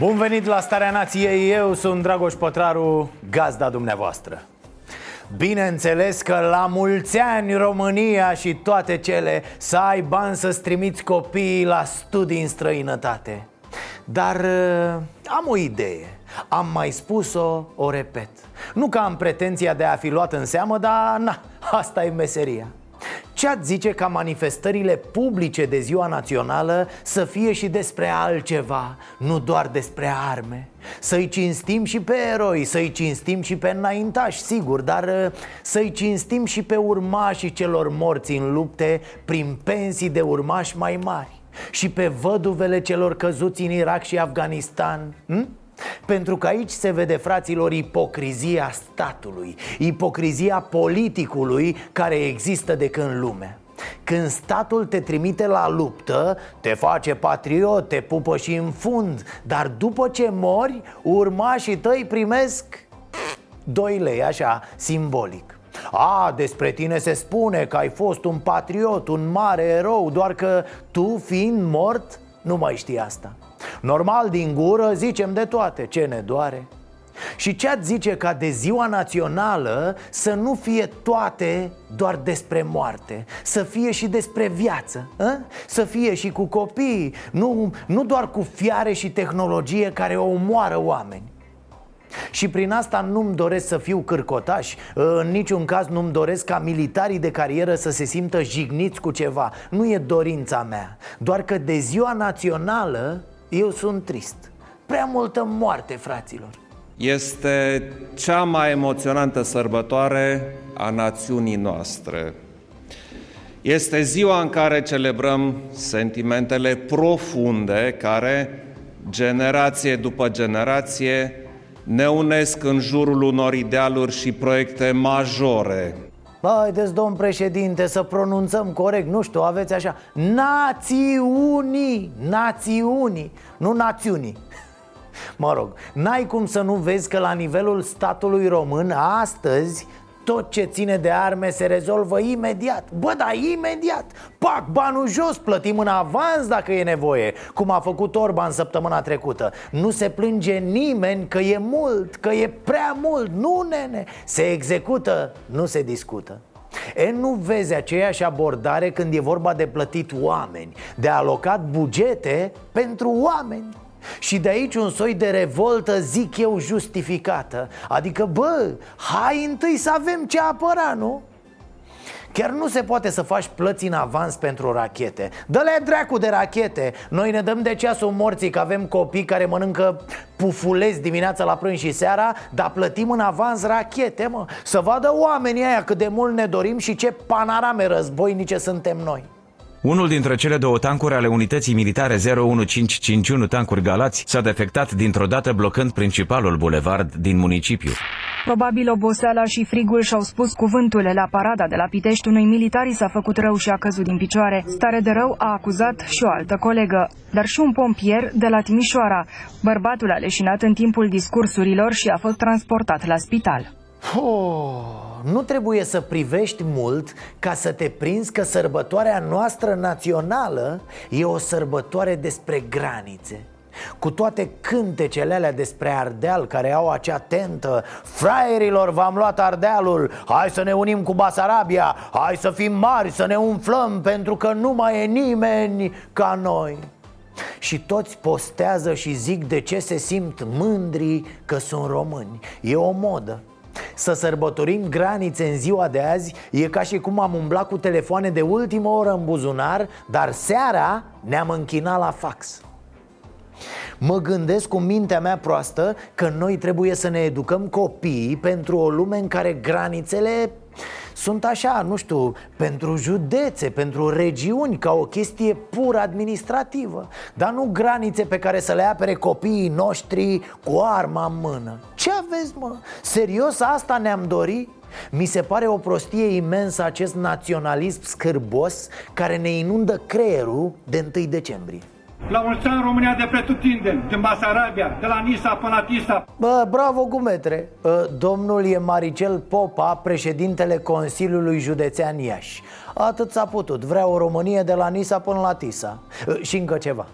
Bun venit la Starea Nației, eu sunt Dragoș Pătraru, gazda dumneavoastră. Bineînțeles că la mulți ani România și toate cele Să ai bani să-ți trimiți copiii la studii în străinătate. Dar uh, am o idee. Am mai spus-o, o repet. Nu că am pretenția de a fi luat în seamă, dar na, asta e meseria ce ați zice ca manifestările publice de ziua națională să fie și despre altceva, nu doar despre arme? Să-i cinstim și pe eroi, să-i cinstim și pe înaintași, sigur, dar uh, să-i cinstim și pe urmașii celor morți în lupte prin pensii de urmași mai mari și pe văduvele celor căzuți în Irak și Afganistan. Hm? Pentru că aici se vede, fraților, ipocrizia statului Ipocrizia politicului care există de când lume. Când statul te trimite la luptă, te face patriot, te pupă și în fund Dar după ce mori, urmașii tăi primesc 2 lei, așa, simbolic. A, despre tine se spune că ai fost un patriot, un mare erou Doar că tu, fiind mort, nu mai știi asta Normal, din gură zicem de toate, ce ne doare? Și ce ați zice ca de ziua națională să nu fie toate doar despre moarte? Să fie și despre viață a? Să fie și cu copii nu, nu doar cu fiare și tehnologie care omoară oameni. Și prin asta nu-mi doresc să fiu cârcotaș. În niciun caz nu-mi doresc ca militarii de carieră să se simtă jigniți cu ceva. Nu e dorința mea. Doar că de ziua națională eu sunt trist. Prea multă moarte, fraților. Este cea mai emoționantă sărbătoare a națiunii noastre. Este ziua în care celebrăm sentimentele profunde care, generație după generație, ne unesc în jurul unor idealuri și proiecte majore Haideți, domn președinte, să pronunțăm corect. Nu știu, aveți așa. Națiunii Națiunii Nu națiunii Mă rog, n-ai cum să nu vezi că la nivelul statului român Astăzi tot ce ține de arme se rezolvă imediat. Bă, da, imediat. Pac, banul jos, plătim în avans dacă e nevoie Cum a făcut Orban săptămâna trecută. Nu se plânge nimeni că e mult, că e prea mult. Nu, nene, se execută, nu se discută. E, nu vezi aceeași abordare când e vorba de plătit oameni De alocat bugete pentru oameni și de aici un soi de revoltă, zic eu, justificată. Adică, bă, hai întâi să avem ce apăra, nu? Chiar nu se poate să faci plăți în avans pentru rachete. Dă-le dracu de rachete. Noi ne dăm de ceasul morții că avem copii care mănâncă pufulezi dimineața la prânz și seara Dar plătim în avans rachete, mă. Să vadă oamenii aia cât de mult ne dorim și ce panorame războinice suntem noi unul dintre cele două tancuri ale unității militare 01551 tancuri Galați s-a defectat dintr-o dată blocând principalul bulevard din municipiu. Probabil oboseala și frigul și-au spus cuvântul la parada de la Pitești unui militar s-a făcut rău și a căzut din picioare. Stare de rău a acuzat și o altă colegă, dar și un pompier de la Timișoara. Bărbatul a leșinat în timpul discursurilor și a fost transportat la spital. Oh nu trebuie să privești mult ca să te prinzi că sărbătoarea noastră națională e o sărbătoare despre granițe. Cu toate cântecele alea despre Ardeal care au acea tentă Fraierilor, v-am luat Ardealul, hai să ne unim cu Basarabia Hai să fim mari, să ne umflăm pentru că nu mai e nimeni ca noi. Și toți postează și zic de ce se simt mândri că sunt români. E o modă să sărbătorim granițe în ziua de azi e ca și cum am umblat cu telefoane de ultimă oră în buzunar Dar seara ne-am închinat la fax. Mă gândesc cu mintea mea proastă că noi trebuie să ne educăm copiii pentru o lume în care granițele sunt așa, nu știu, pentru județe, pentru regiuni, ca o chestie pur administrativă Dar nu granițe pe care să le apere copiii noștri cu arma în mână Ce aveți, mă? Serios asta ne-am dorit? Mi se pare o prostie imensă acest naționalism scârbos care ne inundă creierul de 1 decembrie la mulți ani România de pretutindeni, din Basarabia, de la Nisa până la Tisa. Bă, bravo Gumetre! Domnul e Maricel Popa, președintele Consiliului Județean Iași Atât s-a putut, vrea o Românie de la Nisa până la Tisa Și încă ceva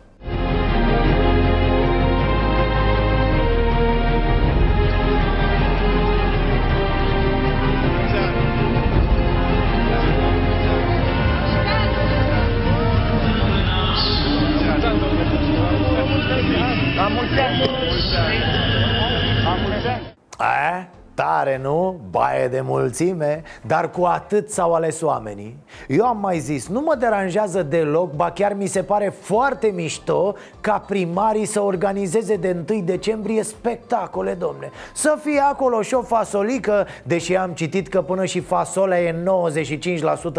Baie de mulțime Dar cu atât s-au ales oamenii. Eu am mai zis, nu mă deranjează deloc Ba chiar mi se pare foarte mișto Ca primarii să organizeze de 1 decembrie spectacole, domne. Să fie acolo și o fasolică Deși am citit că până și fasolea e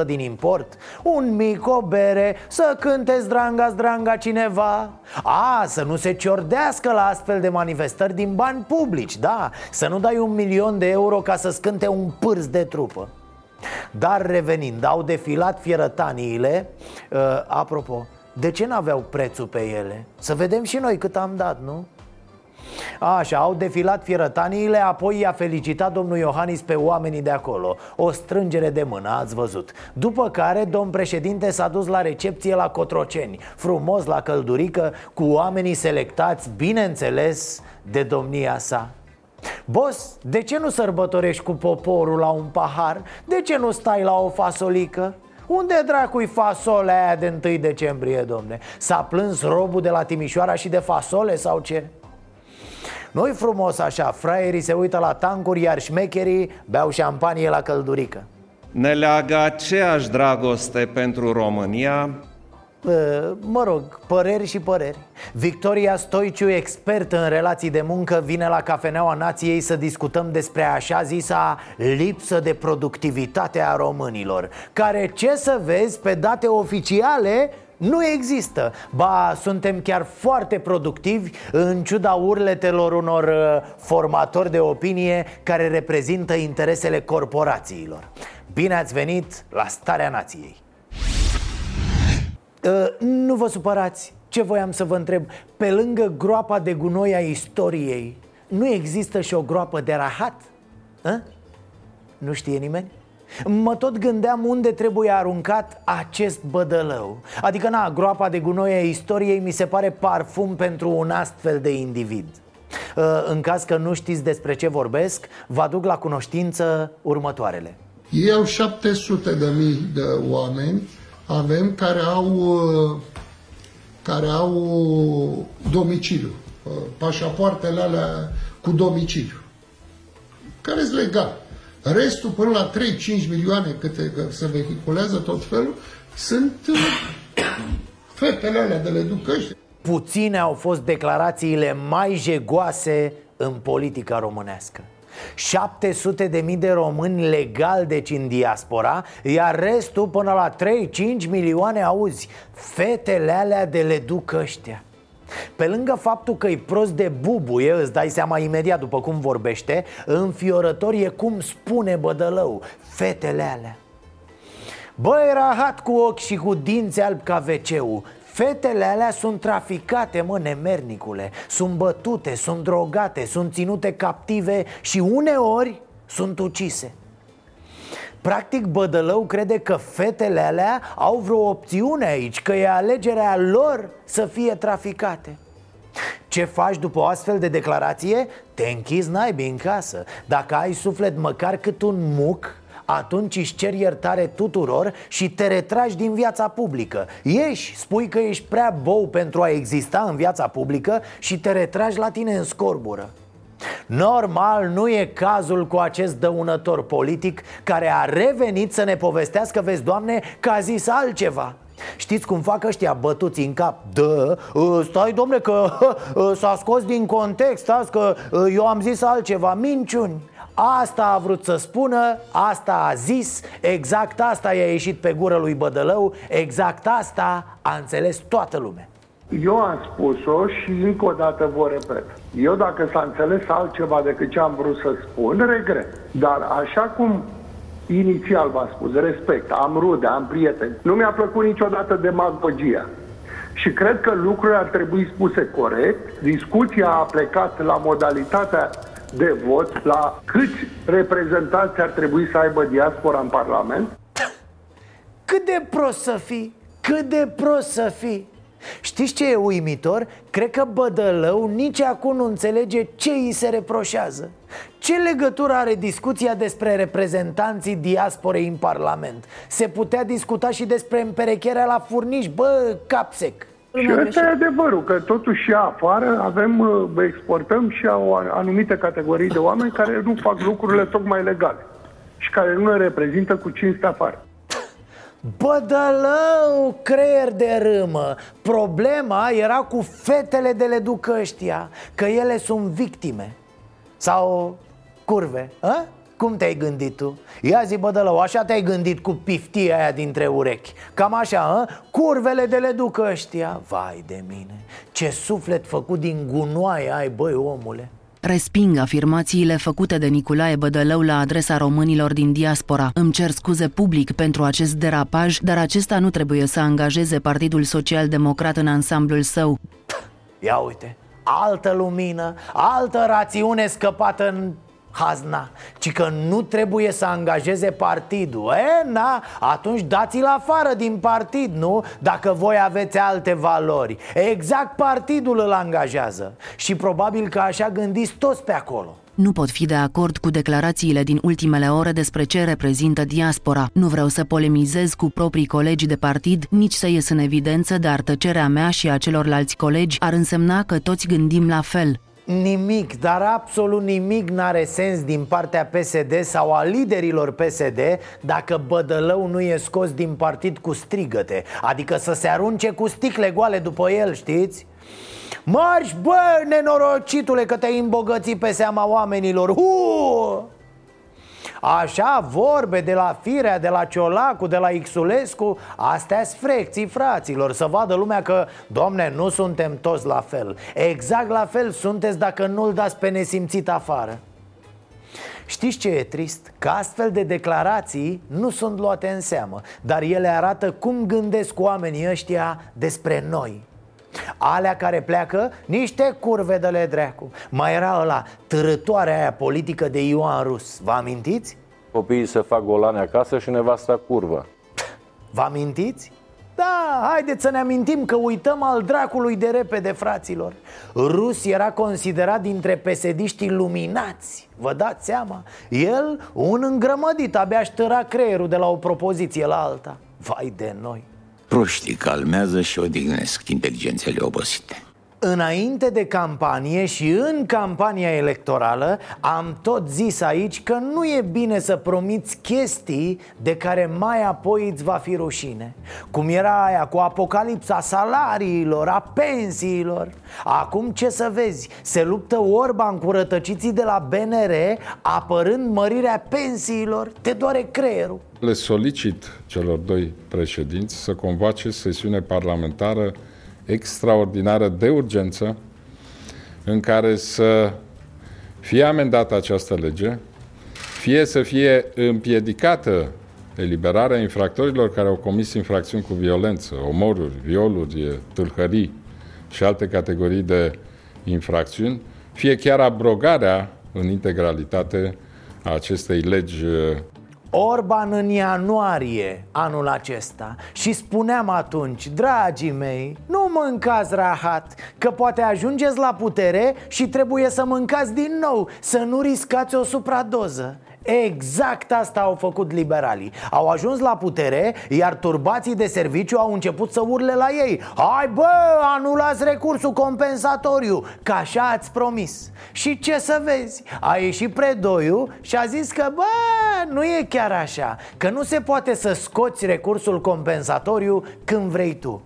95% din import. Un mic, o bere Să cânte zdranga, zdranga cineva. A, să nu se ciordească la astfel de manifestări din bani publici, da. Să nu dai un milion milion de euro ca să scânte un pârț de trupă. Dar revenind, au defilat fierătaniile uh, Apropo, de ce n-aveau prețul pe ele? Să vedem și noi cât am dat, nu? Așa, au defilat fierătaniile, apoi i-a felicitat domnul Iohannis pe oamenii de acolo. O strângere de mână, ați văzut. După care domn președinte s-a dus la recepție la Cotroceni. Frumos la căldurică, cu oamenii selectați, bineînțeles, de domnia sa Bos, de ce nu sărbătorești cu poporul la un pahar? De ce nu stai la o fasolică? Unde dracui fasolea aia de 1 decembrie, domne? S-a plâns robul de la Timișoara și de fasole sau ce? nu frumos așa, fraierii se uită la tancuri, iar șmecherii beau șampanie la căldurică Ne leagă aceeași dragoste pentru România Mă rog, păreri și păreri. Victoria Stoiciu, expert în relații de muncă Vine la Cafeneaua Nației să discutăm despre așa zisa lipsă de productivitate a românilor Care, ce să vezi, pe date oficiale nu există. Ba, suntem chiar foarte productivi În ciuda urletelor unor uh, formatori de opinie Care reprezintă interesele corporațiilor. Bine ați venit la Starea Nației. Uh, nu vă supărați, ce voiam să vă întreb Pe lângă groapa de gunoi a istoriei Nu există și o groapă de rahat? A? Nu știe nimeni? Mă tot gândeam unde trebuie aruncat acest bădălău Adică, na, groapa de gunoi a istoriei mi se pare parfum pentru un astfel de individ uh, În caz că nu știți despre ce vorbesc, vă aduc la cunoștință următoarele Ei au 700 de mii de oameni avem care au, uh, care au domiciliu, uh, pașapoartele alea cu domiciliu, care sunt legal. Restul, până la 3-5 milioane câte se vehiculează tot felul, sunt uh, fetele alea de le duc ăștia. Puține au fost declarațiile mai jegoase în politica românească 700 de mii de români legal deci în diaspora Iar restul până la 3-5 milioane auzi Fetele alea de le duc ăștia. Pe lângă faptul că e prost de bubuie, îți dai seama imediat după cum vorbește Înfiorător e cum spune bădălău, fetele alea. Băi, rahat cu ochi și cu dinți albi ca wc Fetele alea sunt traficate, mă, nemernicule. Sunt bătute, sunt drogate, sunt ținute captive și uneori sunt ucise. Practic Bădălău crede că fetele alea au vreo opțiune aici Că e alegerea lor să fie traficate. Ce faci după o astfel de declarație? Te închizi naibii în casă. Dacă ai suflet măcar cât un muc atunci își cer iertare tuturor și te retragi din viața publică. Ieși, spui că ești prea bou pentru a exista în viața publică și te retragi la tine în scorbură. Normal, nu e cazul cu acest dăunător politic care a revenit să ne povestească, vezi, Doamne, că a zis altceva. Știți cum fac ăștia bătuți în cap? Dă, ă, stai domne că ă, s-a scos din context Stați că ă, eu am zis altceva. Minciuni Asta a vrut să spună, asta a zis, exact asta i-a ieșit pe gură lui Bădălău Exact asta a înțeles toată lumea eu am spus-o și încă o dată vă repet. Eu dacă s-a înțeles altceva decât ce am vrut să spun, regret. Dar așa cum inițial v-am spus, respect, am rude, am prieteni, nu mi-a plăcut niciodată demagogia. Și cred că lucrurile ar trebui spuse corect. Discuția a plecat la modalitatea de vot, la câți reprezentanți ar trebui să aibă diaspora în Parlament. Cât de prost să fii, cât de prost să fii Știți ce e uimitor? Cred că Bădălău nici acum nu înțelege ce îi se reproșează Ce legătură are discuția despre reprezentanții diasporei în Parlament? Se putea discuta și despre împerecherea la furnici, bă, capsec și ăsta e adevărul, că totuși și afară avem, uh, exportăm și o anumite categorii de oameni care nu fac lucrurile tocmai legale și care nu ne reprezintă cu cinste afară. Bădălău, creier de râmă Problema era cu fetele de le duc ăștia Că ele sunt victime Sau curve a? Cum te-ai gândit tu? Ia zi, Bădălău, așa te-ai gândit cu piftia aia dintre urechi Cam așa, a? curvele de le duc ăștia Vai de mine, ce suflet făcut din gunoaie ai, băi, omule Resping afirmațiile făcute de Nicolae Bădălău la adresa românilor din diaspora. Îmi cer scuze public pentru acest derapaj, dar acesta nu trebuie să angajeze Partidul Social Democrat în ansamblul său. Ia uite, altă lumină, altă rațiune scăpată în hazna Ci că nu trebuie să angajeze partidul E, na, atunci dați-l afară din partid, nu? Dacă voi aveți alte valori Exact partidul îl angajează Și probabil că așa gândiți toți pe acolo nu pot fi de acord cu declarațiile din ultimele ore despre ce reprezintă diaspora. Nu vreau să polemizez cu proprii colegi de partid, nici să ies în evidență, dar tăcerea mea și a celorlalți colegi ar însemna că toți gândim la fel. Nimic, dar absolut nimic n-are sens din partea PSD sau a liderilor PSD Dacă Bădălău nu e scos din partid cu strigăte Adică să se arunce cu sticle goale după el, știți? Marș, bă, nenorocitule, că te-ai îmbogățit pe seama oamenilor Hu! Așa vorbe de la Firea, de la Ciolacu, de la Xulescu Astea frecții fraților Să vadă lumea că, domne, nu suntem toți la fel. Exact la fel sunteți dacă nu-l dați pe nesimțit afară. Știți ce e trist? Că astfel de declarații nu sunt luate în seamă Dar ele arată cum gândesc oamenii ăștia despre noi Alea care pleacă, niște curve de le dreacu Mai era ăla, târătoarea aia politică de Ioan Rus. Vă amintiți? Copiii se fac golane acasă și nevasta curvă. Vă amintiți? Da, haideți să ne amintim că uităm al dracului de repede, fraților. Rus era considerat dintre pesediștii luminați. Vă dați seama? El, un îngrămădit, abia ștăra creierul de la o propoziție la alta. Vai de noi Proștii calmează și odihnesc inteligențele obosite Înainte de campanie și în campania electorală am tot zis aici că nu e bine să promiți chestii de care mai apoi îți va fi rușine. Cum era aia cu apocalipsa salariilor, a pensiilor. Acum ce să vezi, se luptă Orban cu rătăciții de la BNR apărând mărirea pensiilor Te doare creierul. Le solicit celor doi președinți să convoace sesiune parlamentară extraordinară de urgență în care să fie amendată această lege, fie să fie împiedicată eliberarea infractorilor care au comis infracțiuni cu violență, omoruri, violuri, tâlhării și alte categorii de infracțiuni, fie chiar abrogarea în integralitate a acestei legi Orban în ianuarie anul acesta Și spuneam atunci, dragii mei, nu mâncați rahat Că poate ajungeți la putere și trebuie să mâncați din nou Să nu riscați o supradoză Exact asta au făcut liberalii. Au ajuns la putere, iar turbații de serviciu au început să urle la ei. Hai bă, anulați recursul compensatoriu, că așa ați promis. Și ce să vezi, a ieșit predoiu și a zis că bă, nu e chiar așa Că nu se poate să scoți recursul compensatoriu când vrei tu.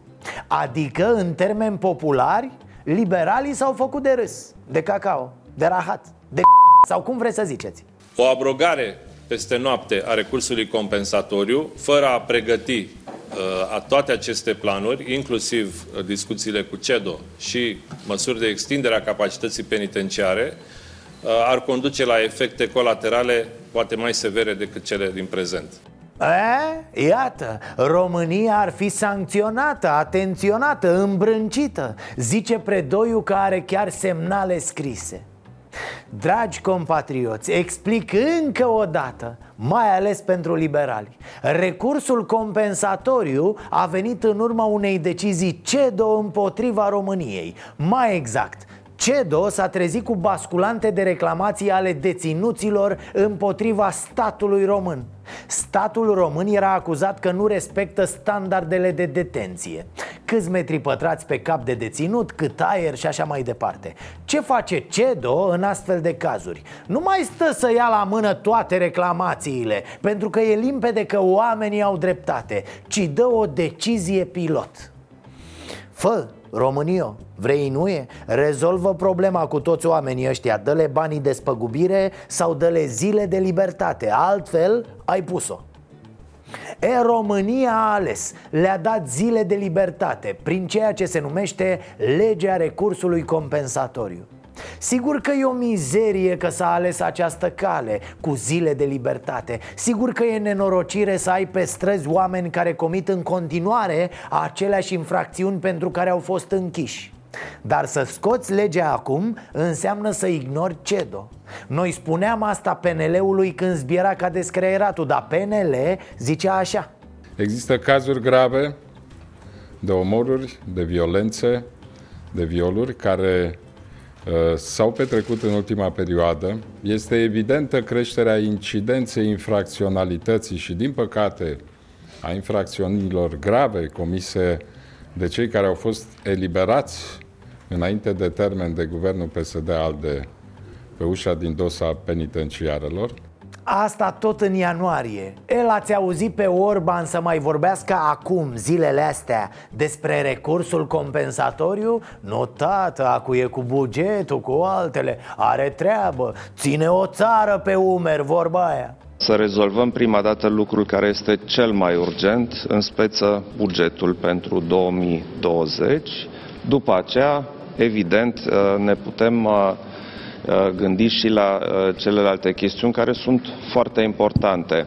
Adică, în termeni populari, liberalii s-au făcut de râs, de cacao, de rahat, de sau cum vreți să ziceți O abrogare peste noapte a recursului compensatoriu, fără a pregăti uh, a toate aceste planuri, inclusiv uh, discuțiile cu CEDO și măsuri de extindere a capacității penitenciare, uh, ar conduce la efecte colaterale poate mai severe decât cele din prezent. E? Iată, România ar fi sancționată, atenționată, îmbrâncită Zice Predoiu că are chiar semnale scrise Dragi compatrioți, explic încă o dată, mai ales pentru liberali. Recursul compensatoriu a venit în urma unei decizii CEDO împotriva României. Mai exact, CEDO s-a trezit cu basculante de reclamații ale deținuților împotriva statului român. Statul român era acuzat că nu respectă standardele de detenție. Câți metri pătrați pe cap de deținut, cât aer și așa mai departe. Ce face CEDO în astfel de cazuri? Nu mai stă să ia la mână toate reclamațiile Pentru că e limpede că oamenii au dreptate Ci dă o decizie pilot. Fă, Românio, vrei nu e? Rezolvă problema cu toți oamenii ăștia. Dă-le banii de spăgubire sau dă-le zile de libertate. Altfel ai pus-o. E, România a ales, le-a dat zile de libertate Prin ceea ce se numește legea recursului compensatoriu Sigur că e o mizerie că s-a ales această cale cu zile de libertate. Sigur că e nenorocire să ai pe străzi oameni care comit în continuare aceleași infracțiuni pentru care au fost închiși. Dar să scoți legea acum înseamnă să ignori CEDO Noi spuneam asta PNL-ului când zbiera ca descreieratul Dar PNL zicea așa. Există cazuri grave de omoruri, de violențe, de violuri care Uh, s-au petrecut în ultima perioadă. Este evidentă creșterea incidenței infracționalității și, din păcate, a infracțiunilor grave comise de cei care au fost eliberați înainte de termen de guvernul PSD-ALDE pe ușa din dosa penitenciarelor. Asta tot în ianuarie El ați auzit pe Orban să mai vorbească acum, zilele astea Despre recursul compensatoriu? Nu, tată, acu e cu bugetul, cu altele Are treabă, ține o țară pe umeri, vorba aia să rezolvăm prima dată lucrul care este cel mai urgent, în speță bugetul pentru 2020. După aceea, evident, ne putem Uh, gândi și la uh, celelalte chestiuni care sunt foarte importante.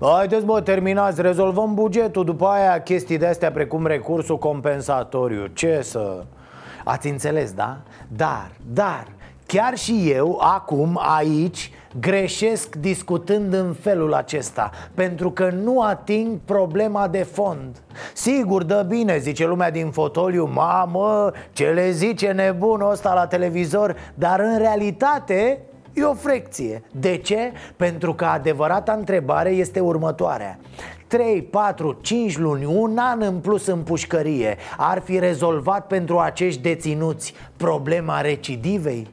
Haideți bă, terminați, rezolvăm bugetul După aia chestii de astea precum recursul compensatoriu Ce să... Ați înțeles, da? Dar, dar, chiar și eu, acum, aici Greșesc discutând în felul acesta Pentru că nu ating problema de fond Sigur, dă bine, zice lumea din fotoliu Mamă, ce le zice nebunul ăsta la televizor Dar în realitate E o frecție. De ce? Pentru că adevărata întrebare este următoarea 3, 4, 5 luni, un an în plus în pușcărie Ar fi rezolvat pentru acești deținuți problema recidivei?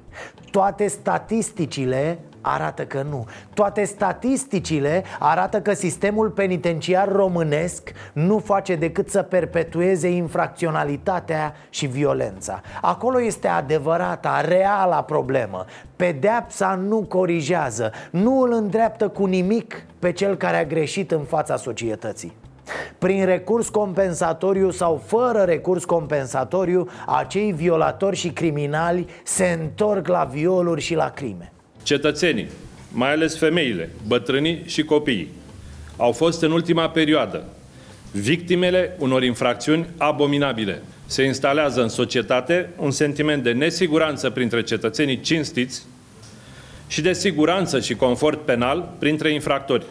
Toate statisticile arată că nu. Toate statisticile arată că sistemul penitenciar românesc nu face decât să perpetueze infracționalitatea și violența. Acolo este adevărata, reala problemă. Pedeapsa nu corigează, nu îl îndreaptă cu nimic pe cel care a greșit în fața societății prin recurs compensatoriu sau fără recurs compensatoriu, acei violatori și criminali se întorc la violuri și la crime. Cetățenii, mai ales femeile, bătrânii și copiii, au fost în ultima perioadă victimele unor infracțiuni abominabile. Se instalează în societate un sentiment de nesiguranță printre cetățenii cinstiți și de siguranță și confort penal printre infractori.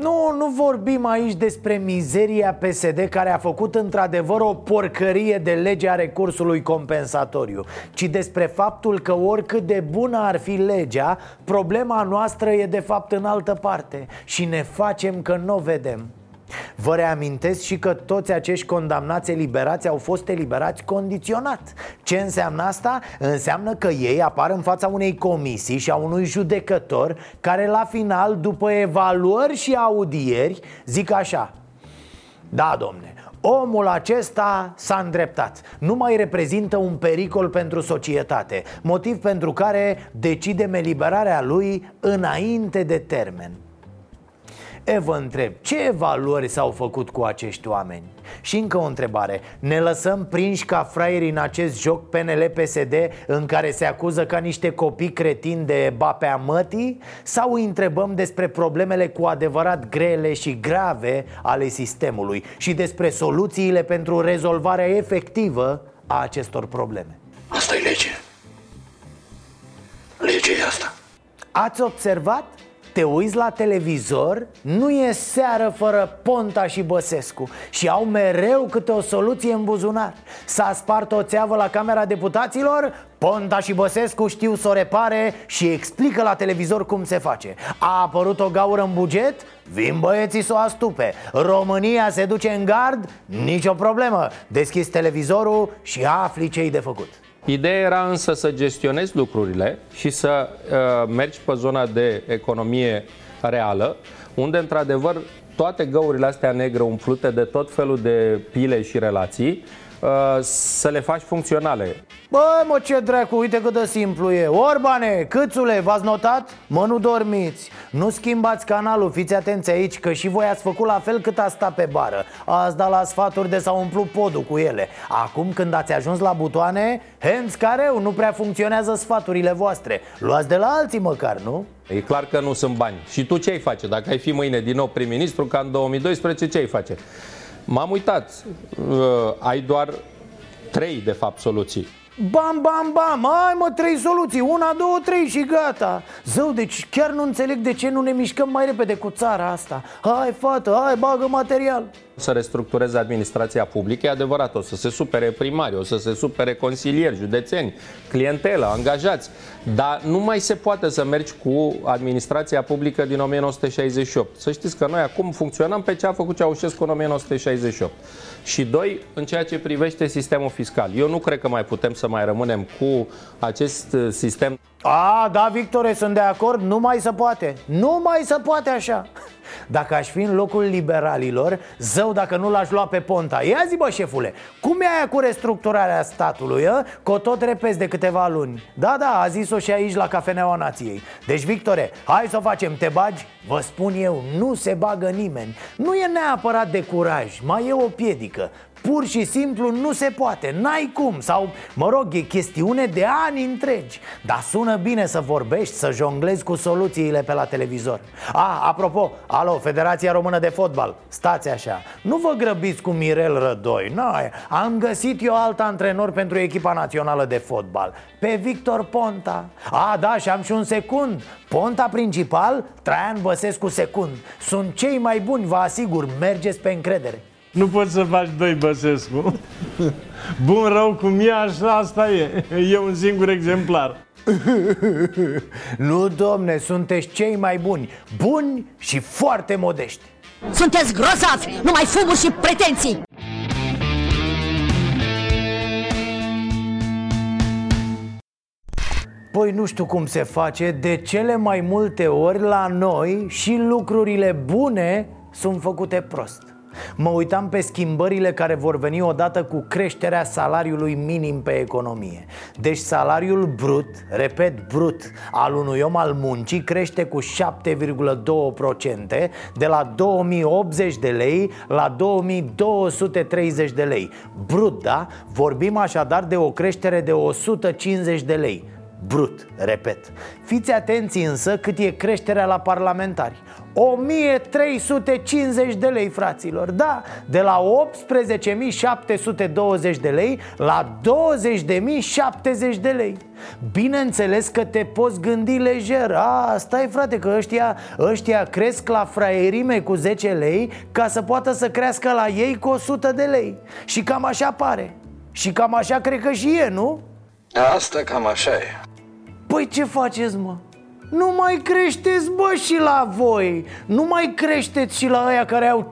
Nu, nu vorbim aici despre mizeria PSD care a făcut într-adevăr o porcărie de lege a recursului compensatoriu Ci despre faptul că oricât de bună ar fi legea, problema noastră e de fapt în altă parte Și ne facem că nu o vedem Vă reamintesc și că toți acești condamnați eliberați au fost eliberați condiționat. Ce înseamnă asta? Înseamnă că ei apar în fața unei comisii și a unui judecător Care la final, după evaluări și audieri, zic așa Da, domne, Omul acesta s-a îndreptat. Nu mai reprezintă un pericol pentru societate Motiv pentru care decidem eliberarea lui înainte de termen E, vă întreb, ce evaluări s-au făcut cu acești oameni? Și încă o întrebare Ne lăsăm prinși ca fraieri în acest joc PNL-PSD În care se acuză ca niște copii cretini de bapea mătii? Sau îi întrebăm despre problemele cu adevărat grele și grave ale sistemului Și despre soluțiile pentru rezolvarea efectivă a acestor probleme? Asta e lege. Legea e asta. Ați observat? Te uiți la televizor, nu e seară fără Ponta și Băsescu Și au mereu câte o soluție în buzunar S-a spart o țeavă la Camera Deputaților Ponta și Băsescu știu să o repare și explică la televizor cum se face A apărut o gaură în buget? Vin băieții să o astupe România se duce în gard? Nicio problemă Deschizi televizorul și afli ce-i de făcut Ideea era însă să gestionezi lucrurile și să uh, mergi pe zona de economie reală, unde într-adevăr toate găurile astea negre umplute de tot felul de pile și relații uh, să le faci funcționale. Bă, mă, ce dracu, uite cât de simplu e Orbane, câțule, v-ați notat? Mă, nu dormiți Nu schimbați canalul, fiți atenți aici Că și voi ați făcut la fel cât a stat pe bară Ați dat la sfaturi de s-au umplut podul cu ele Acum când ați ajuns la butoane Hands careu, nu prea funcționează sfaturile voastre Luați de la alții măcar, nu? E clar că nu sunt bani. Și tu ce ai face? Dacă ai fi mâine din nou prim-ministru, ca în 2012, ce ai face? M-am uitat. Uh, ai doar trei, de fapt, soluții. Bam, bam, bam, ai mă, trei soluții, una, două, trei și gata. Zău, deci chiar nu înțeleg de ce nu ne mișcăm mai repede cu țara asta. Hai, fată, hai, bagă material Să restructureze administrația publică, e adevărat, o să se supere primari, o să se supere consilieri, județeni, clientelă, angajați Dar nu mai se poate să mergi cu administrația publică din 1968 Să știți că noi acum funcționăm pe ce a făcut Ceaușescu în 1968 și doi, în ceea ce privește sistemul fiscal. Eu nu cred că mai putem să mai rămânem cu acest uh, sistem. A, da, Victore, sunt de acord, nu mai se poate. Nu mai se poate așa. Dacă aș fi în locul liberalilor, zău dacă nu l-aș lua pe Ponta. Ia zi bă șefule, cum e aia cu restructurarea statului, a? că o tot repezi de câteva luni. Da, da, a zis-o și aici la Cafeneaua Nației. Deci, Victore, hai să o facem, te bagi? Vă spun eu, nu se bagă nimeni. Nu e neapărat de curaj, mai e o piedică Pur și simplu nu se poate, n-ai cum Sau, mă rog, e chestiune de ani întregi. Dar sună bine să vorbești, să jonglezi cu soluțiile pe la televizor. A, apropo, alo, Federația Română de Fotbal Stați așa, nu vă grăbiți cu Mirel Rădoi Noi, am găsit eu alt antrenor pentru echipa națională de fotbal Pe Victor Ponta. A, da, și am și un secund. Ponta principal, Traian Băsescu secund. Sunt cei mai buni, vă asigur, mergeți pe încredere nu poți să faci doi Băsescu. Bun, rău cum e, așa asta e. E un singur exemplar. nu, domne, sunteți cei mai buni. Buni și foarte modești. Sunteți grozavi, numai fumuri și pretenții. Păi nu știu cum se face, de cele mai multe ori la noi și lucrurile bune sunt făcute prost. Mă uitam pe schimbările care vor veni odată cu creșterea salariului minim pe economie. Deci salariul brut, repet brut, al unui om al muncii crește cu 7,2% De la 2080 de lei la 2230 de lei. Brut, da? Vorbim așadar de o creștere de 150 de lei Brut, repet. Fiți atenți însă cât e creșterea la parlamentari. 1350 de lei, fraților. Da, de la 18.720 de lei la 20.070 de lei. Bineînțeles că te poți gândi lejer. A, stai frate că ăștia, ăștia cresc la fraierime cu 10 lei Ca să poată să crească la ei cu 100 de lei. Și cam așa pare. Și cam așa cred că și e, nu? Asta cam așa e Păi ce faceți, mă? Nu mai creșteți, bă, și la voi Nu mai creșteți și la ăia care au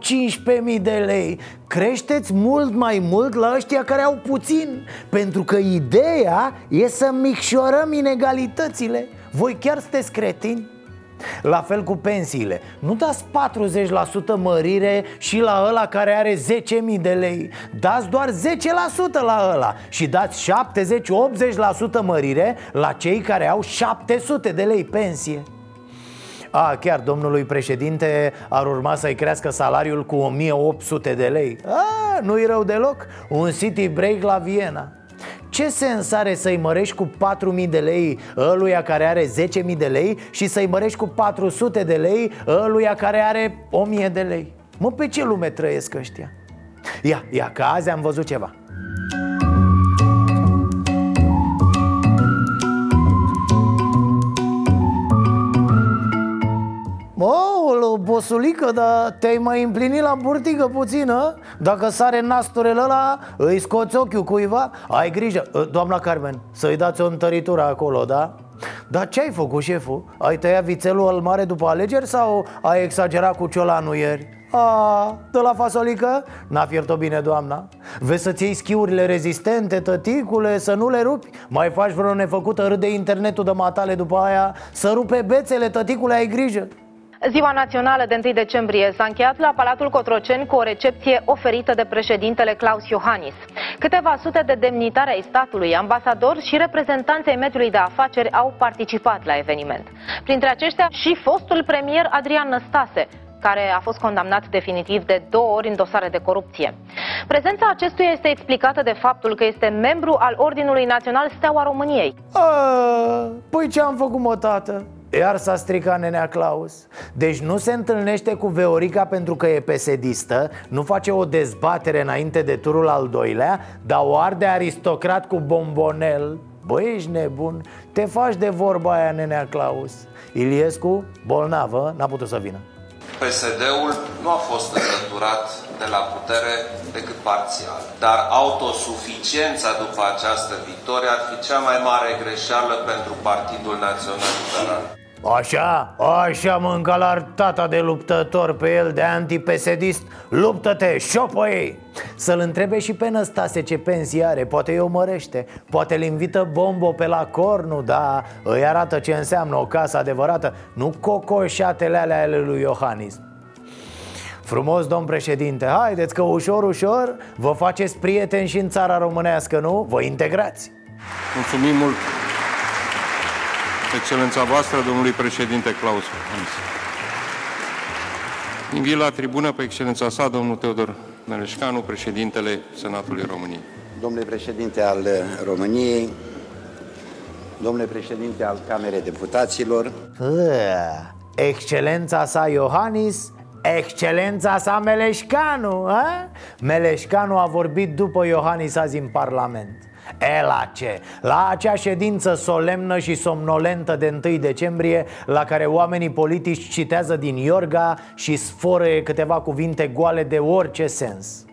15.000 de lei Creșteți mult mai mult la ăștia care au puțin Pentru că ideea e să micșorăm inegalitățile Voi chiar sunteți cretini? La fel cu pensiile. Nu dați 40% mărire și la ăla care are 10.000 de lei. Dați doar 10% la ăla Și dați 70-80% mărire la cei care au 700 de lei pensie. A, chiar domnului președinte ar urma să-i crească salariul cu 1800 de lei. A, nu-i rău deloc. Un city break la Viena ce sens are să-i mărești cu 4.000 de lei ăluia care are 10.000 de lei Și să-i mărești cu 400 de lei ăluia care are 1.000 de lei Mă, pe ce lume trăiesc ăștia? Ia, ia, că azi am văzut ceva Mă, bosulică, dar te-ai mai împlinit la burtică puțină? Dacă sare nasturel ăla, îi scoți ochiul cuiva Ai grijă, ă, doamna Carmen, să-i dați o întăritură acolo, da? Dar ce ai făcut, șeful? Ai tăiat vițelul al mare după alegeri sau ai exagerat cu ciolanul ieri? A, de la fasolică? N-a fiert-o bine, doamna Vezi să-ți iei schiurile rezistente, tăticule, să nu le rupi Mai faci vreo nefăcută râde internetul de matale după aia Să rupe bețele, tăticule, ai grijă Ziua națională de 1 decembrie s-a încheiat la Palatul Cotroceni cu o recepție oferită de președintele Claus Iohannis. Câteva sute de demnitari ai statului, ambasadori și reprezentanții ai mediului de afaceri au participat la eveniment. Printre aceștia și fostul premier Adrian Năstase, care a fost condamnat definitiv de două ori în dosare de corupție. Prezența acestuia este explicată de faptul că este membru al Ordinului Național Steaua României. A, păi ce am făcut, mă, tată? Iar s-a stricat nenea Claus. Deci nu se întâlnește cu Veorica pentru că e pesedistă Nu face o dezbatere înainte de turul al doilea Dar o arde aristocrat cu bombonel. Băi, ești nebun Te faci de vorba aia, nenea Claus. Iliescu, bolnavă, n-a putut să vină PSD-ul nu a fost înlăturat de la putere decât parțial. Dar autosuficiența după această victorie ar fi cea mai mare greșeală pentru Partidul Național Liberal. Așa, așa mâncalar tata de luptător pe el de antipesedist Luptă-te, șopă ei! Să-l întrebe și pe Năstase ce pensie are Poate îi o mărește Poate îl invită Bombo pe la cornu Da, îi arată ce înseamnă o casă adevărată Nu cocoșatele alea ale lui Iohannis. Frumos, domn președinte, haideți că ușor, ușor Vă faceți prieteni și în țara românească, nu? Vă integrați! Mulțumim mult Excelența voastră, domnului președinte Claus Hans. Invit la tribună pe excelența sa, domnul Teodor Meleșcanu, președintele Senatului României. Domnule președinte al României, domnule președinte al Camerei Deputaților, Excelența sa Iohannis Excelența sa Meleșcanu a? Meleșcanu a vorbit după Iohannis azi în Parlament E la ce? La acea ședință solemnă și somnolentă de 1 decembrie La care oamenii politici citează din Iorga și sforă câteva cuvinte goale de orice sens.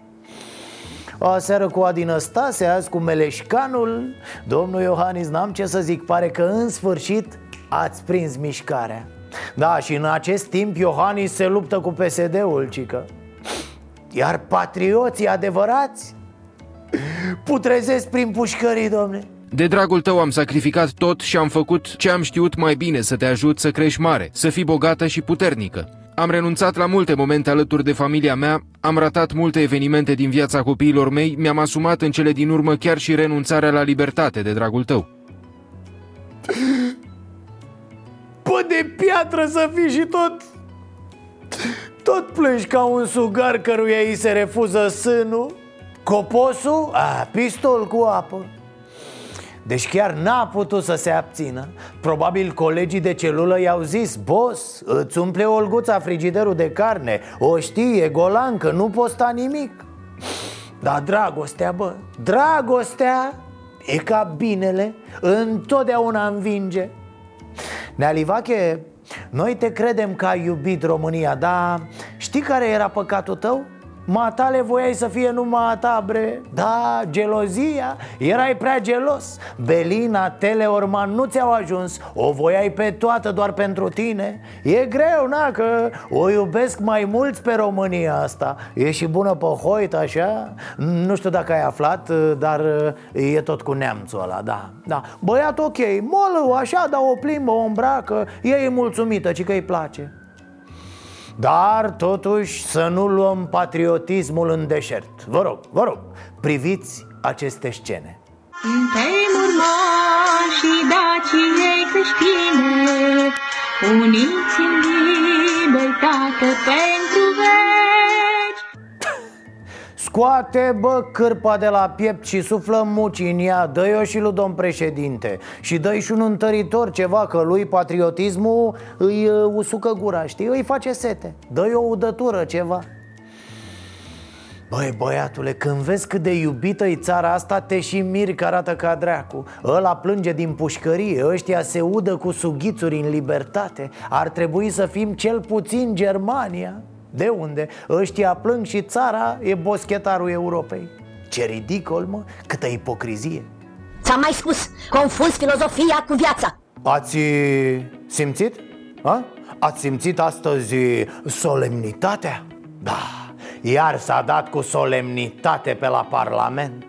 O seară cu Adină Stase, azi cu Meleșcanul Domnul Iohannis, n-am ce să zic, pare că în sfârșit ați prins mișcarea. Da, și în acest timp Iohannis se luptă cu PSD-ul, cică. Iar patrioții adevărați Putrezesc prin pușcării, domne de dragul tău am sacrificat tot și am făcut ce am știut mai bine să te ajut să crești mare, să fii bogată și puternică. Am renunțat la multe momente alături de familia mea, am ratat multe evenimente din viața copiilor mei, mi-am asumat în cele din urmă chiar și renunțarea la libertate de dragul tău. Pă de piatră să fii și tot... Tot plângi ca un sugar căruia îi se refuză sânul Coposul? A, pistol cu apă Deci chiar n-a putut să se abțină Probabil colegii de celulă i-au zis Boss, îți umple Olguța frigiderul de carne O știe, golancă, nu poți sta nimic Dar dragostea, bă, dragostea e ca binele Întotdeauna învinge Nealivache, noi te credem că ai iubit România Dar știi care era păcatul tău? Matale voiai să fie numai a ta, bre. Da, gelozia, erai prea gelos. Belina, Teleorman nu ți-au ajuns. O voiai pe toată doar pentru tine. E greu, na, că o iubesc mai mulți pe România asta. E și bună pe hoit, așa. Nu știu dacă ai aflat, dar e tot cu neamțul ăla, da, da. Băiat ok, molă, așa, dar o plimbă, o îmbracă. E e mulțumită, ci că îi place dar totuși să nu luăm patriotismul în deșert. Vă rog, vă rog, priviți aceste scene. Suntem și Daciei creștine Uniți în libertate pentru veci Scoate, bă, cârpa de la piept și suflă muci în ea Dă-i-o și lui domn președinte. Și dă-i și un întăritor ceva Că lui patriotismul îi uh, usucă gura, știi? Îi face sete. Dă-i o udătură, ceva. Băi, băiatule, când vezi cât de iubită e țara asta Te și miri că arată ca dracu. Ăla plânge din pușcărie Ăștia se udă cu sughițuri în libertate. Ar trebui să fim cel puțin Germania de unde? Ăștia plâng și țara e boschetarul Europei Ce ridicol, mă, câtă ipocrizie Ți-am mai spus, confuz filozofia cu viața Ați simțit? A? Ați simțit astăzi solemnitatea? Da, iar s-a dat cu solemnitate pe la Parlament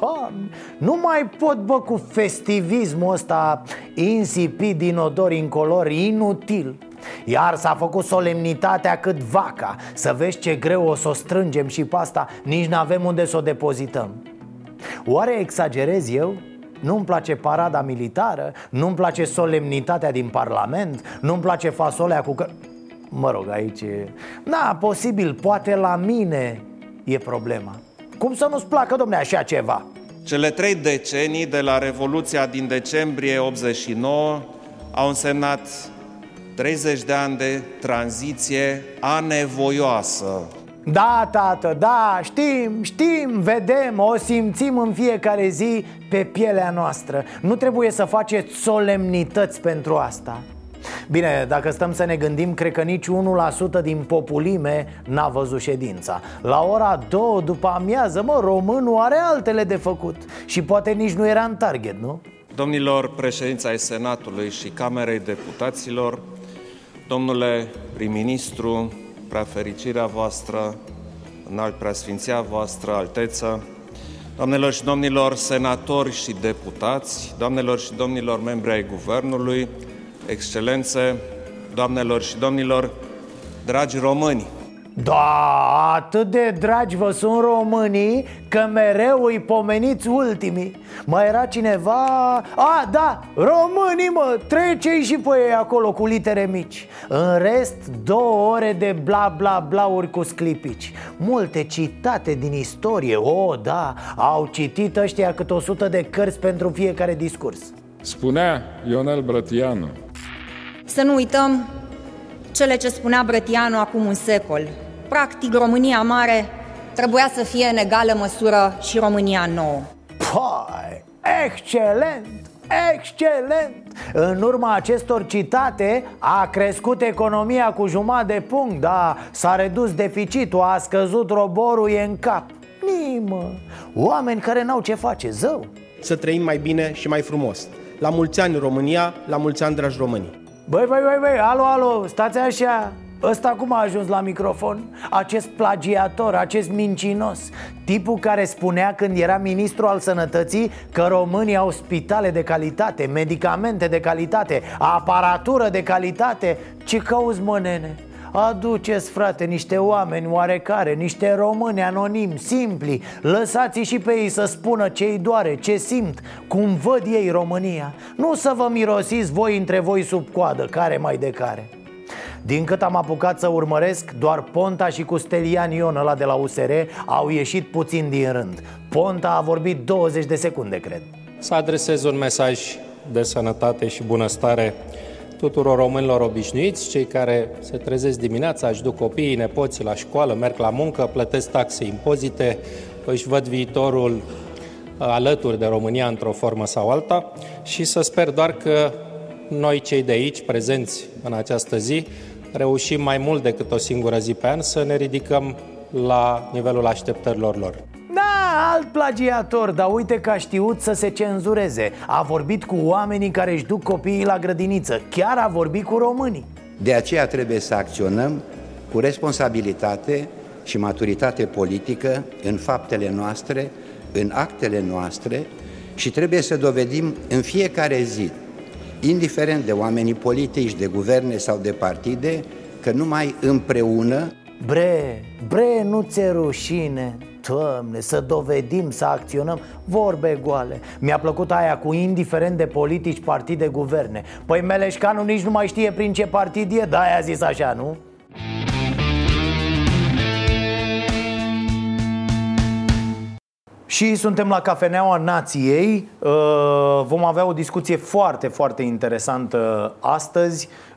Doamne, nu mai pot, bă, cu festivismul ăsta insipid, inodor, incolor, inutil iar s-a făcut solemnitatea cât vaca Să vezi ce greu o să o strângem și pe asta Nici n-avem unde să o depozităm Oare exagerez eu? Nu-mi place parada militară Nu-mi place solemnitatea din Parlament Nu-mi place fasolea cu că... Mă rog, aici e... Da, posibil, poate la mine e problema Cum să nu-ți placă, domne, așa ceva? Cele trei decenii de la Revoluția din decembrie 89 au însemnat 30 de ani de tranziție anevoioasă. Da, tată, da, știm, știm, vedem, o simțim în fiecare zi pe pielea noastră Nu trebuie să faceți solemnități pentru asta Bine, dacă stăm să ne gândim, cred că nici 1% din populime n-a văzut ședința La ora 2 după amiază, mă, românul are altele de făcut Și poate nici nu era în target, nu? Domnilor președinți ai Senatului și Camerei Deputaților, Domnule prim-ministru, prea fericirea voastră, înalt preasfinția voastră, alteță, doamnelor și domnilor senatori și deputați, doamnelor și domnilor membri ai Guvernului, excelențe, doamnelor și domnilor, dragi români, da, atât de dragi vă sunt românii Că mereu îi pomeniți ultimii. Mai era cineva... A, da, românii mă, trece și pe ei acolo cu litere mici. În rest, două ore de bla bla blauri cu sclipici. Multe citate din istorie, o, oh, da Au citit ăștia cât o sută de cărți pentru fiecare discurs. Spunea Ionel Brătianu. Să nu uităm cele ce spunea Brătianu acum un secol Practic, România mare trebuia să fie în egală măsură și România nouă. Păi, excelent! Excelent! În urma acestor citate a crescut economia cu jumătate de punct, da, s-a redus deficitul, a scăzut roborul, e în cap Nimă, oameni care n-au ce face, zău Să trăim mai bine și mai frumos La mulți ani România, la mulți ani dragi români Băi, băi, băi, băi, alo, alo, stați așa Ăsta cum a ajuns la microfon? Acest plagiator, acest mincinos. Tipul care spunea când era ministru al sănătății Că românii au spitale de calitate, medicamente de calitate, aparatură de calitate. Ce cauți mă nene? Aduceți, frate, niște oameni oarecare, niște români anonimi, simpli. Lăsați-i și pe ei să spună ce-i doare, ce simt, cum văd ei România. Nu să vă mirosiți voi între voi sub coadă, care mai de care din cât am apucat să urmăresc, doar Ponta și Custelian Ion ăla de la USR au ieșit puțin din rând. Ponta a vorbit 20 de secunde, cred. Să adresez un mesaj de sănătate și bunăstare tuturor românilor obișnuiți, cei care se trezesc dimineața, își duc copiii, nepoții la școală, merg la muncă, plătesc taxe, impozite, își văd viitorul uh, alături de România într-o formă sau alta. Și să sper doar că noi cei de aici, prezenți în această zi, reușim mai mult decât o singură zi pe an să ne ridicăm la nivelul așteptărilor lor. Da, alt plagiator, dar uite că a știut să se cenzureze. A vorbit cu oamenii care își duc copiii la grădiniță. Chiar a vorbit cu românii. De aceea trebuie să acționăm cu responsabilitate și maturitate politică în faptele noastre, în actele noastre și trebuie să dovedim în fiecare zi, indiferent de oamenii politici, de guverne sau de partide, că numai împreună Bre, bre, nu ți rușine? Doamne, să dovedim, să acționăm. Vorbe goale. Mi-a plăcut aia cu indiferent de politici, partide, guverne. Păi Meleșcanu nici nu mai știe prin ce partid e Da, a zis așa, nu? Și suntem la Cafeneaua Nației. Vom avea o discuție foarte, foarte interesantă astăzi. Uh,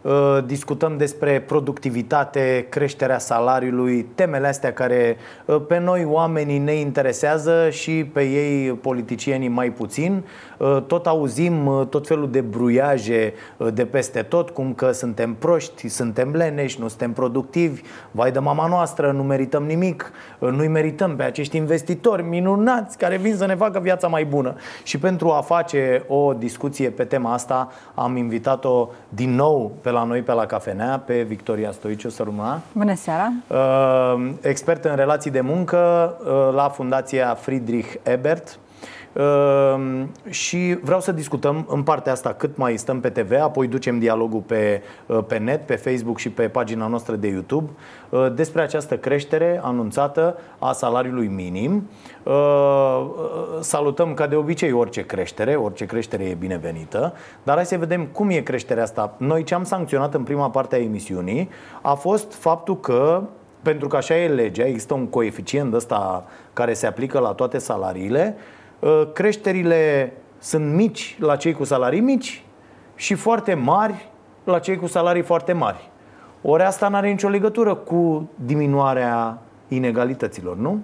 discutăm despre productivitate, creșterea salariului, temele astea care uh, pe noi oamenii ne interesează și pe ei politicienii mai puțin. Uh, tot auzim tot felul de bruiaje de peste tot, cum că suntem proști, suntem leneși, nu suntem productivi, vai de mama noastră, nu merităm nimic, nu-i merităm pe acești investitori minunați care vin să ne facă viața mai bună. Și pentru a face o discuție pe tema asta am invitat-o din nou pe la noi pe la cafenea, pe Victoria Stoiciu, să rămână. Bună seara! Uh, expert în relații de muncă uh, la Fundația Friedrich Ebert. Uh, și vreau să discutăm în partea asta cât mai stăm pe TV, apoi ducem dialogul pe, uh, pe net, pe Facebook și pe pagina noastră de YouTube uh, despre această creștere anunțată a salariului minim. Salutăm ca de obicei orice creștere, orice creștere e binevenită, dar hai să vedem cum e creșterea asta. Noi ce am sancționat în prima parte a emisiunii a fost faptul că pentru că așa e legea, există un coeficient ăsta care se aplică la toate salariile, Uh, creșterile sunt mici la cei cu salarii mici și foarte mari la cei cu salarii foarte mari. Ori asta nu are nicio legătură cu diminuarea inegalităților, nu?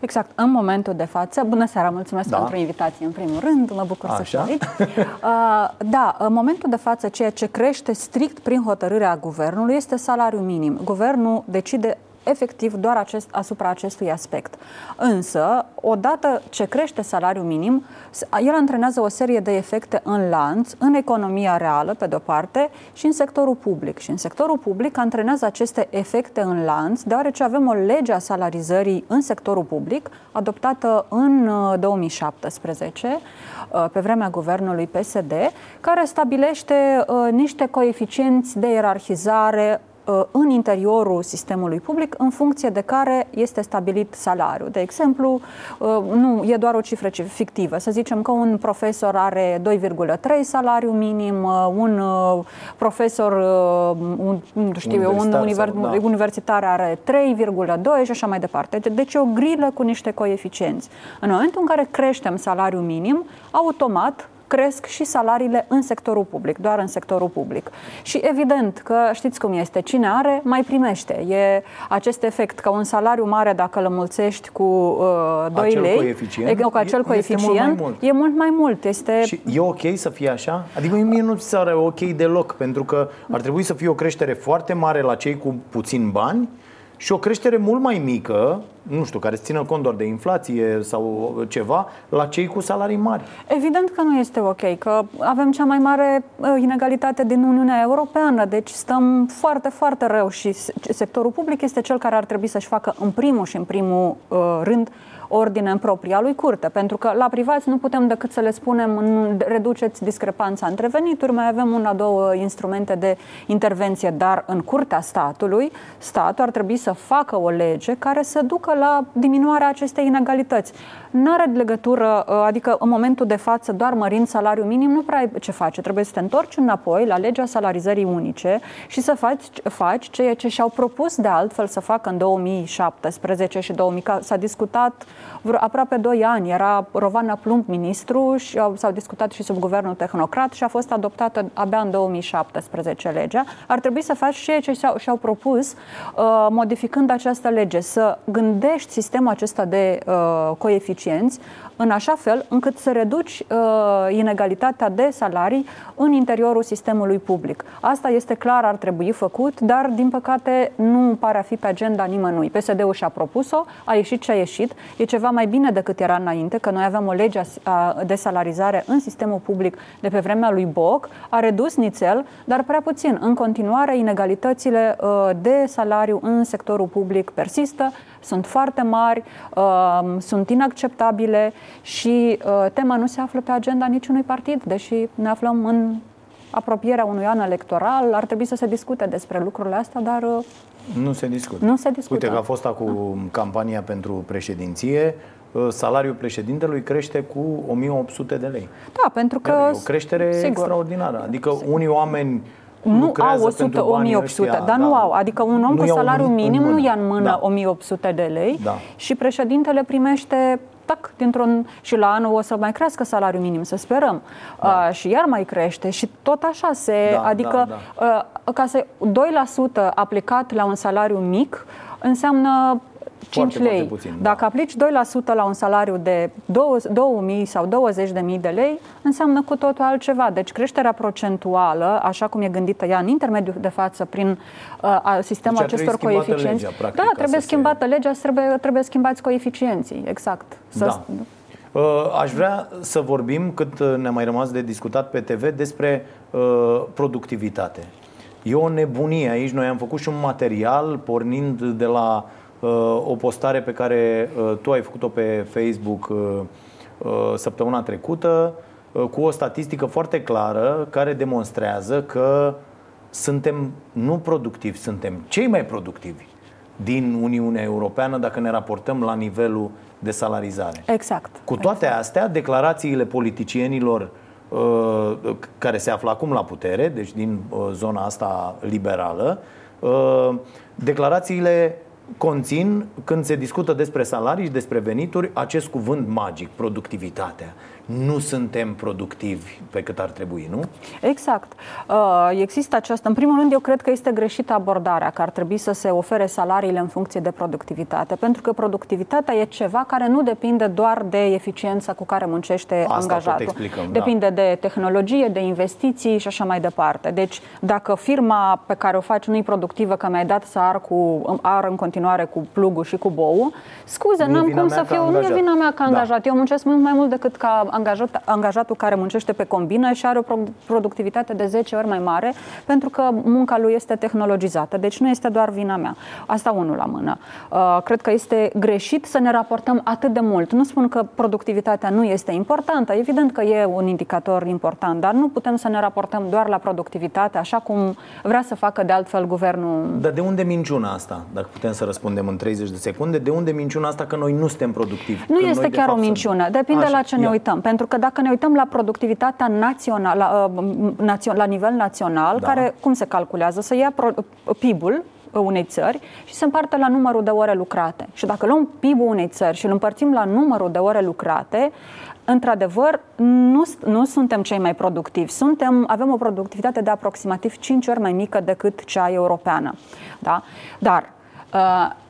Exact. În momentul de față, bună seara, mulțumesc da. pentru invitație în primul rând, mă bucur Așa. să fiu aici. Uh, da, în momentul de față, ceea ce crește strict prin hotărârea guvernului este salariul minim. Guvernul decide efectiv doar acest, asupra acestui aspect. Însă, odată ce crește salariul minim, el antrenează o serie de efecte în lanț, în economia reală, pe de-o parte, și în sectorul public. Și în sectorul public antrenează aceste efecte în lanț, deoarece avem o lege a salarizării în sectorul public, adoptată în 2017, uh, uh, pe vremea guvernului PSD, care stabilește uh, niște coeficienți de ierarhizare Uh, în interiorul sistemului public în funcție de care este stabilit salariul. De exemplu, uh, nu e doar o cifră fictivă. Să zicem că un profesor are 2,3 salariu minim, uh, un profesor, un, nu știu eu, un univers, sau, da. universitar are 3,2 și așa mai departe. Deci e o grilă cu niște coeficienți. În momentul în care creștem salariul minim, automat cresc și salariile în sectorul public, doar în sectorul public. Și evident că știți cum este, cine are, mai primește. E acest efect că un salariu mare, dacă îl mulțești cu uh, 2 acel lei, coeficient, e, cu acel coeficient, mult mai mult. e mult mai mult. Este... Și e ok să fie așa? Adică mie nu ți se ok deloc, pentru că ar trebui să fie o creștere foarte mare la cei cu puțin bani și o creștere mult mai mică, nu știu, care să țină cont doar de inflație sau ceva, la cei cu salarii mari. Evident că nu este ok, că avem cea mai mare uh, inegalitate din Uniunea Europeană, deci stăm foarte, foarte rău și sectorul public este cel care ar trebui să-și facă în primul și în primul uh, rând ordine în propria lui curte, pentru că la privați nu putem decât să le spunem reduceți discrepanța între venituri, mai avem una, două instrumente de intervenție, dar în curtea statului, statul ar trebui să facă o lege care să ducă la diminuarea acestei inegalități. Nu are legătură, ă, adică în momentul de față, doar mărind salariul minim, nu prea ai ce face. Trebuie să te întorci înapoi la legea salarizării unice și să faci, faci ceea ce și-au propus de altfel să facă în 2017 și 2000. S-a discutat vreo aproape 2 ani. Era Rovana Plumb ministru și s-au discutat și sub guvernul tehnocrat și a fost adoptată abia în 2017 legea. Ar trebui să faci și ce și-au, și-au propus uh, modificând această lege, să gândești sistemul acesta de uh, coeficienți în așa fel încât să reduci uh, inegalitatea de salarii în interiorul sistemului public. Asta este clar, ar trebui făcut, dar din păcate nu pare a fi pe agenda nimănui. PSD-ul și-a propus-o, a ieșit ce a ieșit, e ceva mai bine decât era înainte, că noi aveam o lege de salarizare în sistemul public de pe vremea lui Boc, a redus nițel, dar prea puțin. În continuare, inegalitățile uh, de salariu în sectorul public persistă, sunt foarte mari, uh, sunt inacceptabile și uh, tema nu se află pe agenda niciunui partid, deși ne aflăm în apropierea unui an electoral, ar trebui să se discute despre lucrurile astea, dar uh, nu se discută. Nu se discută. Uite că a fost acum campania pentru președinție, salariul președintelui crește cu 1800 de lei. Da, pentru că... E o creștere sigur. extraordinară. Adică sigur. unii oameni nu au 100, 1800, ăștia, dar da. nu au. Adică un om nu cu salariu un, minim nu ia în mână da. 1800 de lei da. și președintele primește tac, dintr-un și la anul o să mai crească salariul minim, să sperăm. Da. Uh, și iar mai crește și tot așa se, da, adică da, da. Uh, ca să 2% aplicat la un salariu mic înseamnă 5 foarte, lei. Foarte puțin, da. Dacă aplici 2% la un salariu de 2.000 sau 20.000 de lei, înseamnă cu totul altceva. Deci creșterea procentuală, așa cum e gândită ea în intermediul de față prin uh, sistemul deci acestor coeficienți. Legea, practic, da, trebuie schimbată se... legea, trebuie, trebuie schimbați coeficienții. Exact. Să da. Uh, aș vrea să vorbim, cât ne-a mai rămas de discutat pe TV, despre uh, productivitate. E o nebunie aici. Noi am făcut și un material pornind de la o postare pe care uh, tu ai făcut-o pe Facebook uh, uh, săptămâna trecută cu o statistică foarte clară care demonstrează că suntem nu productivi, suntem cei mai productivi din Uniunea Europeană dacă ne raportăm la nivelul de salarizare. Exact. Cu toate exact. astea, declarațiile politicienilor uh, care se află acum la putere, deci din uh, zona asta liberală, uh, declarațiile conțin, când se discută despre salarii și despre venituri, acest cuvânt magic, productivitatea nu suntem productivi pe cât ar trebui, nu? Exact. Uh, există această. În primul rând, eu cred că este greșită abordarea, că ar trebui să se ofere salariile în funcție de productivitate, pentru că productivitatea e ceva care nu depinde doar de eficiența cu care muncește Asta angajatul. Explicăm, da. depinde da. de tehnologie, de investiții și așa mai departe. Deci, dacă firma pe care o faci nu e productivă, că mi-ai dat să ar, cu, ar în continuare cu plugul și cu bou, scuze, nu n-am cum să fiu, nu e vina mea ca da. angajat. Da. Eu muncesc mult mai mult decât ca angajat, angajatul care muncește pe combină și are o productivitate de 10 ori mai mare pentru că munca lui este tehnologizată. Deci nu este doar vina mea. Asta unul la mână. Uh, cred că este greșit să ne raportăm atât de mult. Nu spun că productivitatea nu este importantă. Evident că e un indicator important, dar nu putem să ne raportăm doar la productivitate, așa cum vrea să facă de altfel guvernul. Dar de unde minciuna asta, dacă putem să răspundem în 30 de secunde? De unde minciuna asta că noi nu suntem productivi? Nu este noi, chiar o minciună. Depinde Așa, la ce ia. ne uităm. Pentru că dacă ne uităm la productivitatea națională, la, uh, la nivel național, da. care cum se calculează? Să ia PIB-ul unei țări și se împarte la numărul de ore lucrate. Și dacă luăm PIB-ul unei țări și îl împărțim la numărul de ore lucrate, într-adevăr, nu, nu suntem cei mai productivi. Suntem, avem o productivitate de aproximativ 5 ori mai mică decât cea europeană. Da? Dar Uh,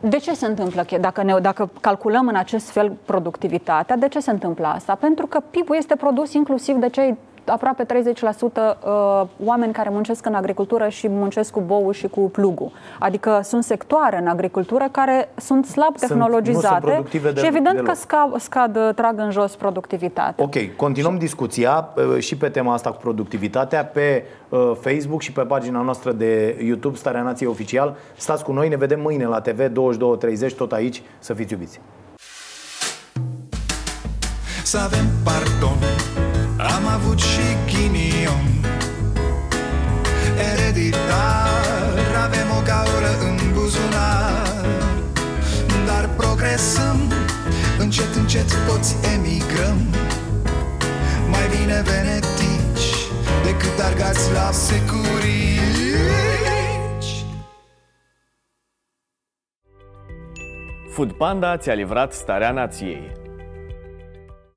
de ce se întâmplă? Dacă, ne, dacă calculăm în acest fel productivitatea, de ce se întâmplă asta? Pentru că PIB-ul este produs inclusiv de cei aproape 30% uh, oameni care muncesc în agricultură și muncesc cu bou și cu plugul. Adică sunt sectoare în agricultură care sunt slab sunt, tehnologizate sunt și evident deloc. că scad, scad, trag în jos productivitatea. Ok, continuăm și... discuția uh, și pe tema asta cu productivitatea pe uh, Facebook și pe pagina noastră de YouTube Starea Nației Oficial. Stați cu noi, ne vedem mâine la TV 22.30, tot aici, să fiți iubiți. Să avem pardon am avut și ghinion. Ereditar Avem o gaură în buzunar. Dar progresăm Încet, încet toți emigrăm. Mai bine venetici Decât argați la securii Food Panda ți-a livrat starea nației.